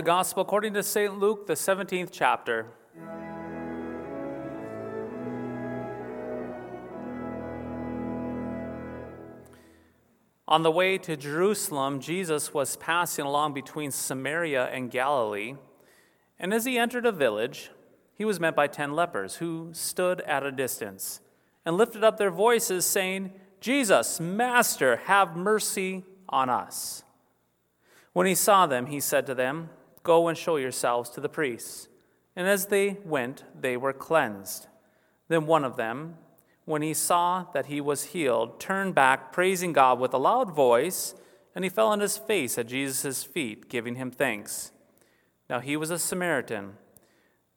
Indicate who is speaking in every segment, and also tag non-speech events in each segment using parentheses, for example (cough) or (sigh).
Speaker 1: Holy Gospel according to St. Luke, the 17th chapter. On the way to Jerusalem, Jesus was passing along between Samaria and Galilee. And as he entered a village, he was met by ten lepers who stood at a distance and lifted up their voices, saying, Jesus, Master, have mercy on us. When he saw them, he said to them, Go and show yourselves to the priests. And as they went, they were cleansed. Then one of them, when he saw that he was healed, turned back, praising God with a loud voice, and he fell on his face at Jesus' feet, giving him thanks. Now he was a Samaritan.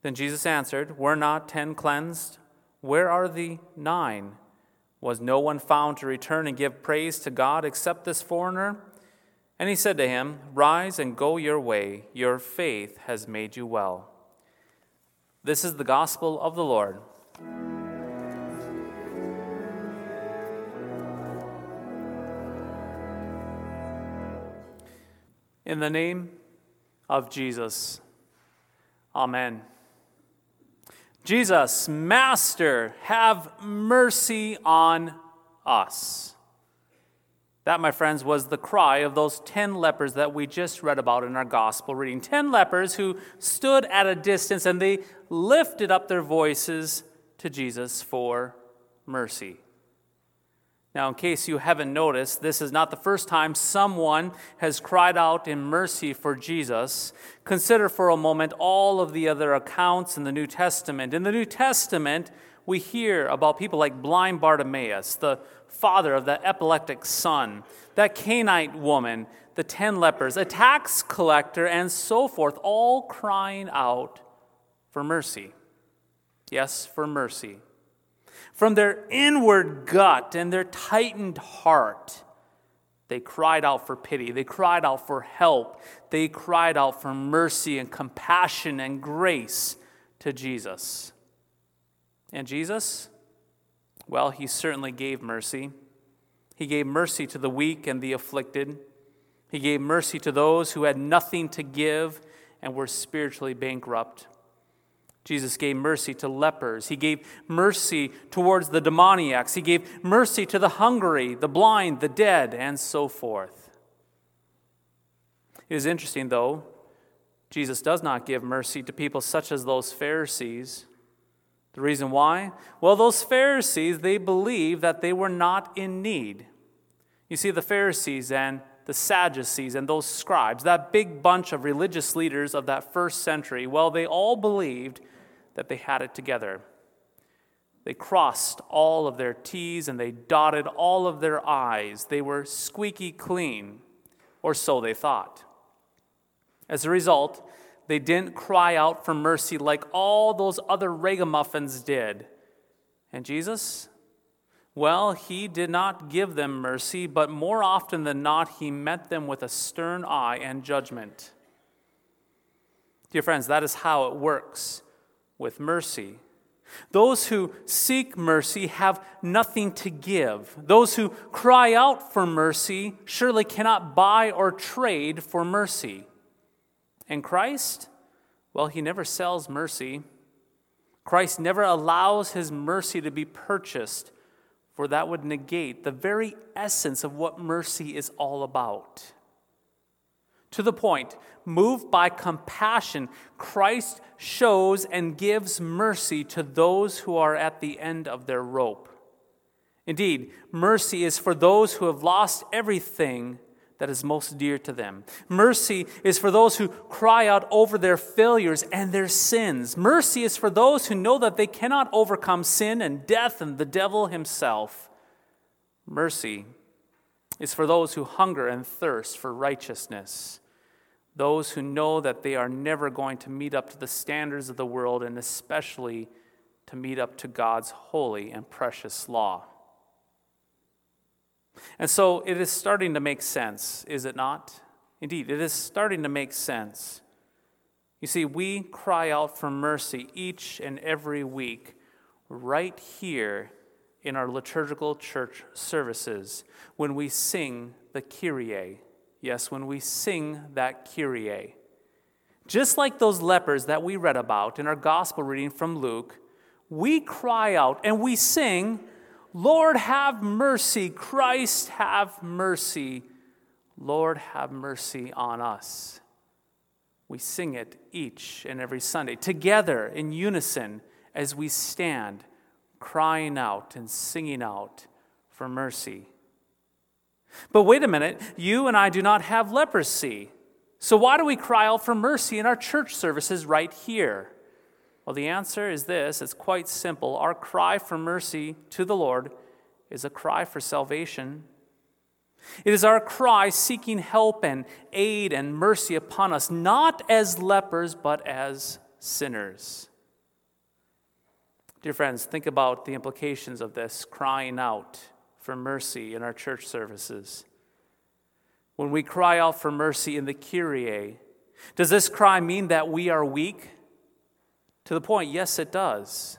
Speaker 1: Then Jesus answered, Were not ten cleansed? Where are the nine? Was no one found to return and give praise to God except this foreigner? And he said to him, Rise and go your way. Your faith has made you well. This is the gospel of the Lord. In the name of Jesus, Amen. Jesus, Master, have mercy on us. That, my friends, was the cry of those 10 lepers that we just read about in our gospel reading. 10 lepers who stood at a distance and they lifted up their voices to Jesus for mercy. Now, in case you haven't noticed, this is not the first time someone has cried out in mercy for Jesus. Consider for a moment all of the other accounts in the New Testament. In the New Testament, we hear about people like blind Bartimaeus, the father of that epileptic son, that Canaanite woman, the ten lepers, a tax collector, and so forth, all crying out for mercy. Yes, for mercy from their inward gut and their tightened heart, they cried out for pity. They cried out for help. They cried out for mercy and compassion and grace to Jesus. And Jesus, well, he certainly gave mercy. He gave mercy to the weak and the afflicted. He gave mercy to those who had nothing to give and were spiritually bankrupt. Jesus gave mercy to lepers. He gave mercy towards the demoniacs. He gave mercy to the hungry, the blind, the dead, and so forth. It is interesting, though, Jesus does not give mercy to people such as those Pharisees. The reason why? Well, those Pharisees, they believed that they were not in need. You see, the Pharisees and the Sadducees and those scribes, that big bunch of religious leaders of that first century, well, they all believed that they had it together. They crossed all of their T's and they dotted all of their I's. They were squeaky clean, or so they thought. As a result, they didn't cry out for mercy like all those other ragamuffins did. And Jesus? Well, he did not give them mercy, but more often than not, he met them with a stern eye and judgment. Dear friends, that is how it works with mercy. Those who seek mercy have nothing to give. Those who cry out for mercy surely cannot buy or trade for mercy. And Christ, well, he never sells mercy. Christ never allows his mercy to be purchased, for that would negate the very essence of what mercy is all about. To the point, moved by compassion, Christ shows and gives mercy to those who are at the end of their rope. Indeed, mercy is for those who have lost everything that is most dear to them. Mercy is for those who cry out over their failures and their sins. Mercy is for those who know that they cannot overcome sin and death and the devil himself. Mercy is for those who hunger and thirst for righteousness, those who know that they are never going to meet up to the standards of the world, and especially to meet up to God's holy and precious law. And so it is starting to make sense, is it not? Indeed, it is starting to make sense. You see, we cry out for mercy each and every week right here in our liturgical church services when we sing the Kyrie. Yes, when we sing that Kyrie. Just like those lepers that we read about in our gospel reading from Luke, we cry out and we sing, Lord, have mercy. Christ, have mercy. Lord, have mercy on us. We sing it each and every Sunday together in unison as we stand crying out and singing out for mercy. But wait a minute, you and I do not have leprosy. So why do we cry out for mercy in our church services right here? Well, the answer is this it's quite simple. Our cry for mercy to the Lord is a cry for salvation. It is our cry seeking help and aid and mercy upon us, not as lepers, but as sinners. Dear friends, think about the implications of this crying out for mercy in our church services. When we cry out for mercy in the Kyrie, does this cry mean that we are weak? To the point, yes, it does.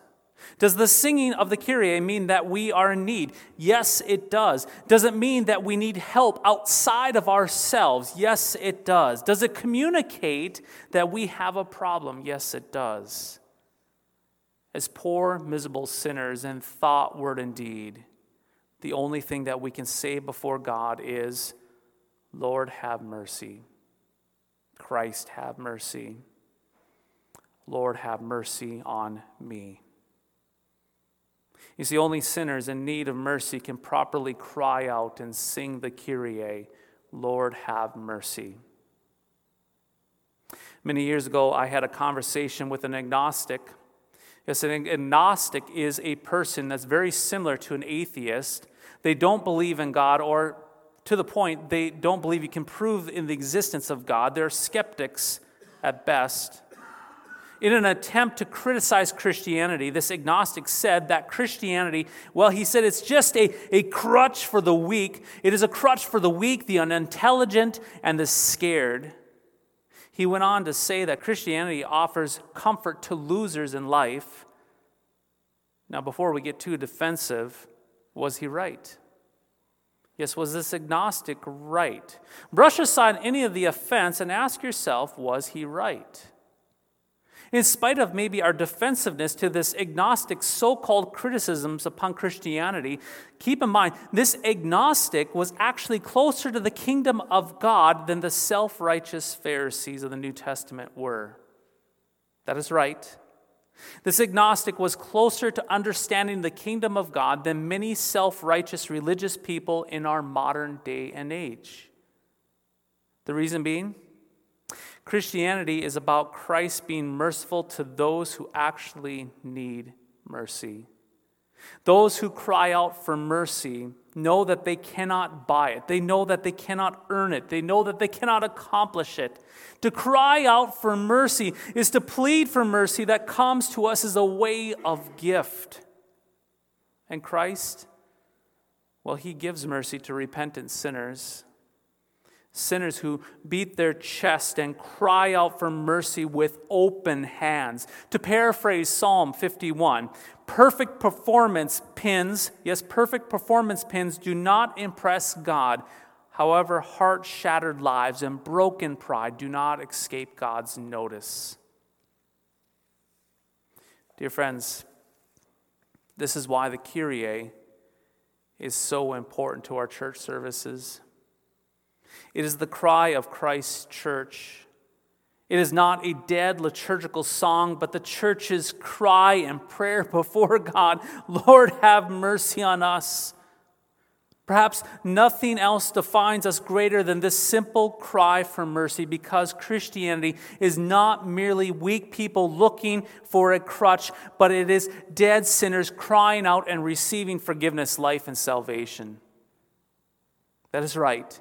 Speaker 1: Does the singing of the Kyrie mean that we are in need? Yes, it does. Does it mean that we need help outside of ourselves? Yes, it does. Does it communicate that we have a problem? Yes, it does as poor, miserable sinners in thought, word, and deed, the only thing that we can say before God is, Lord, have mercy. Christ, have mercy. Lord, have mercy on me. You see, only sinners in need of mercy can properly cry out and sing the Kyrie, Lord, have mercy. Many years ago, I had a conversation with an agnostic Yes, an agnostic is a person that's very similar to an atheist. They don't believe in God, or to the point, they don't believe you can prove in the existence of God. They're skeptics at best. In an attempt to criticize Christianity, this agnostic said that Christianity, well, he said it's just a, a crutch for the weak. It is a crutch for the weak, the unintelligent, and the scared. He went on to say that Christianity offers comfort to losers in life. Now, before we get too defensive, was he right? Yes, was this agnostic right? Brush aside any of the offense and ask yourself, was he right? In spite of maybe our defensiveness to this agnostic so called criticisms upon Christianity, keep in mind this agnostic was actually closer to the kingdom of God than the self righteous Pharisees of the New Testament were. That is right. This agnostic was closer to understanding the kingdom of God than many self righteous religious people in our modern day and age. The reason being, Christianity is about Christ being merciful to those who actually need mercy. Those who cry out for mercy know that they cannot buy it. They know that they cannot earn it. They know that they cannot accomplish it. To cry out for mercy is to plead for mercy that comes to us as a way of gift. And Christ, well, He gives mercy to repentant sinners sinners who beat their chest and cry out for mercy with open hands. To paraphrase Psalm 51, perfect performance pins, yes, perfect performance pins do not impress God. However, heart shattered lives and broken pride do not escape God's notice. Dear friends, this is why the Kyrie is so important to our church services. It is the cry of Christ's church. It is not a dead liturgical song, but the church's cry and prayer (laughs) before God Lord, have mercy on us. Perhaps nothing else defines us greater than this simple cry for mercy because Christianity is not merely weak people looking for a crutch, but it is dead sinners crying out and receiving forgiveness, life, and salvation. That is right.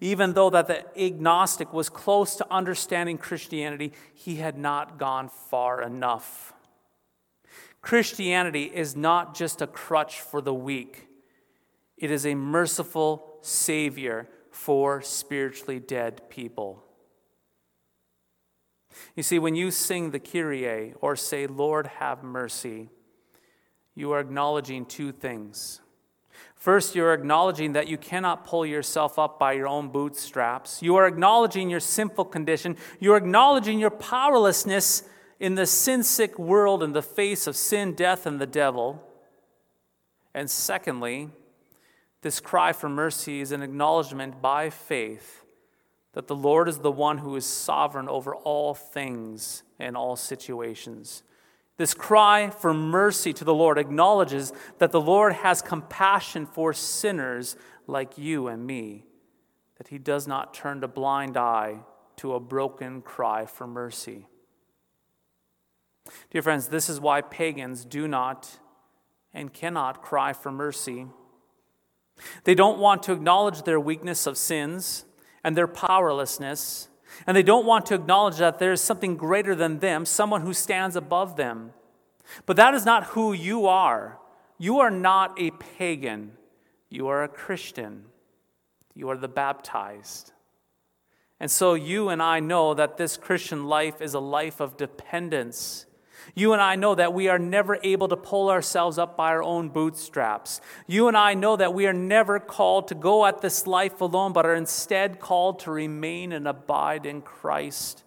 Speaker 1: Even though that the agnostic was close to understanding Christianity, he had not gone far enough. Christianity is not just a crutch for the weak. It is a merciful Savior for spiritually dead people. You see, when you sing the Kyrie or say, Lord, have mercy, you are acknowledging two things. First, you're acknowledging that you cannot pull yourself up by your own bootstraps. You are acknowledging your sinful condition. You're acknowledging your powerlessness in the sin sick world in the face of sin, death, and the devil. And secondly, this cry for mercy is an acknowledgement by faith that the Lord is the one who is sovereign over all things and all situations. This cry for mercy to the Lord acknowledges that the Lord has compassion for sinners like you and me, that He does not turn a blind eye to a broken cry for mercy. Dear friends, this is why pagans do not and cannot cry for mercy they don't want to acknowledge their weakness of sins and their powerlessness, and they don't want to acknowledge that there is something greater than them, someone who stands above them. But that is not who you are. You are not a pagan, you are a Christian, you are the baptized. And so you and I know that this Christian life is a life of dependence you and I know that we are never able to pull ourselves up by our own bootstraps. You and I know that we are never called to go at this life alone, but are instead called to remain and abide in Christ.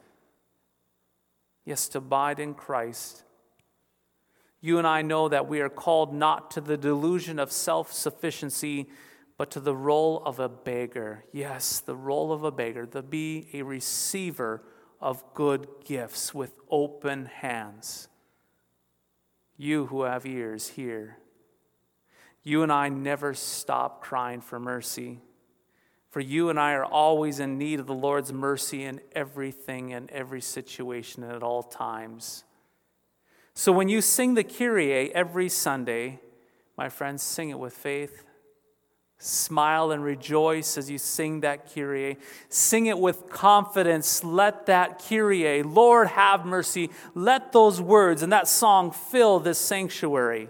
Speaker 1: Yes, to abide in Christ. You and I know that we are called not to the delusion of self sufficiency, but to the role of a beggar. Yes, the role of a beggar, to be a receiver of good gifts with open hands. You who have ears, hear. You and I never stop crying for mercy. For you and I are always in need of the Lord's mercy in everything and every situation and at all times. So when you sing the Kyrie every Sunday, my friends, sing it with faith Smile and rejoice as you sing that Kyrie. Sing it with confidence. Let that Kyrie, Lord have mercy, let those words and that song fill this sanctuary.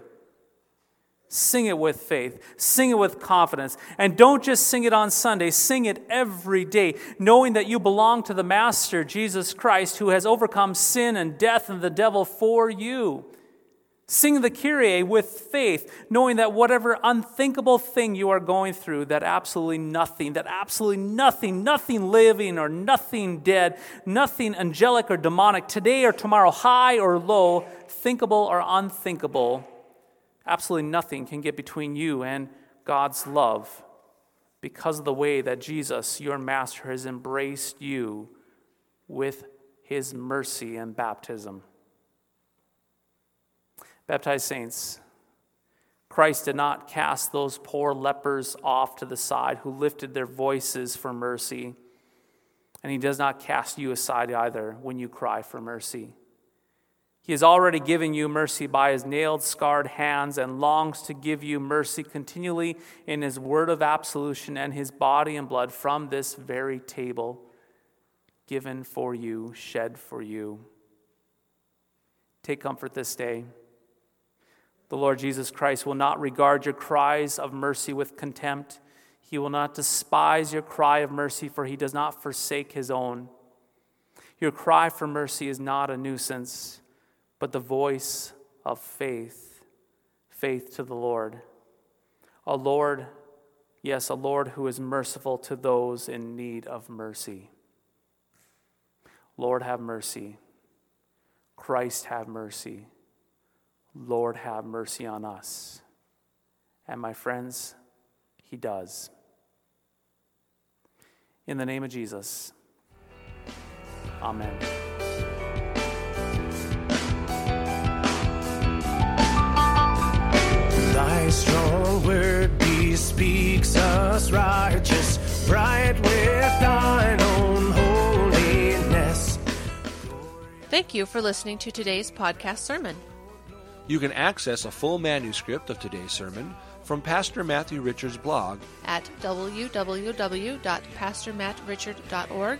Speaker 1: Sing it with faith. Sing it with confidence. And don't just sing it on Sunday, sing it every day, knowing that you belong to the Master, Jesus Christ, who has overcome sin and death and the devil for you. Sing the Kyrie with faith, knowing that whatever unthinkable thing you are going through, that absolutely nothing, that absolutely nothing, nothing living or nothing dead, nothing angelic or demonic, today or tomorrow, high or low, thinkable or unthinkable, absolutely nothing can get between you and God's love because of the way that Jesus, your Master, has embraced you with his mercy and baptism. Baptized saints, Christ did not cast those poor lepers off to the side who lifted their voices for mercy. And he does not cast you aside either when you cry for mercy. He has already given you mercy by his nailed, scarred hands and longs to give you mercy continually in his word of absolution and his body and blood from this very table, given for you, shed for you. Take comfort this day. The Lord Jesus Christ will not regard your cries of mercy with contempt. He will not despise your cry of mercy, for he does not forsake his own. Your cry for mercy is not a nuisance, but the voice of faith, faith to the Lord. A Lord, yes, a Lord who is merciful to those in need of mercy. Lord, have mercy. Christ, have mercy. Lord, have mercy on us. And my friends, He does. In the name of Jesus, Amen.
Speaker 2: Thy strong word bespeaks us righteous, bright with thine own holiness.
Speaker 3: Thank you for listening to today's podcast sermon.
Speaker 4: You can access a full manuscript of today's sermon from Pastor Matthew Richards' blog
Speaker 3: at www.pastormattrichard.org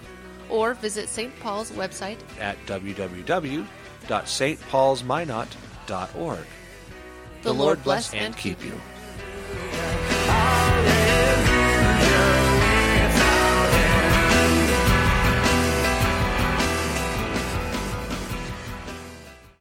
Speaker 3: or visit St. Paul's website
Speaker 4: at www.stpaulsminot.org.
Speaker 3: The Lord bless and keep you.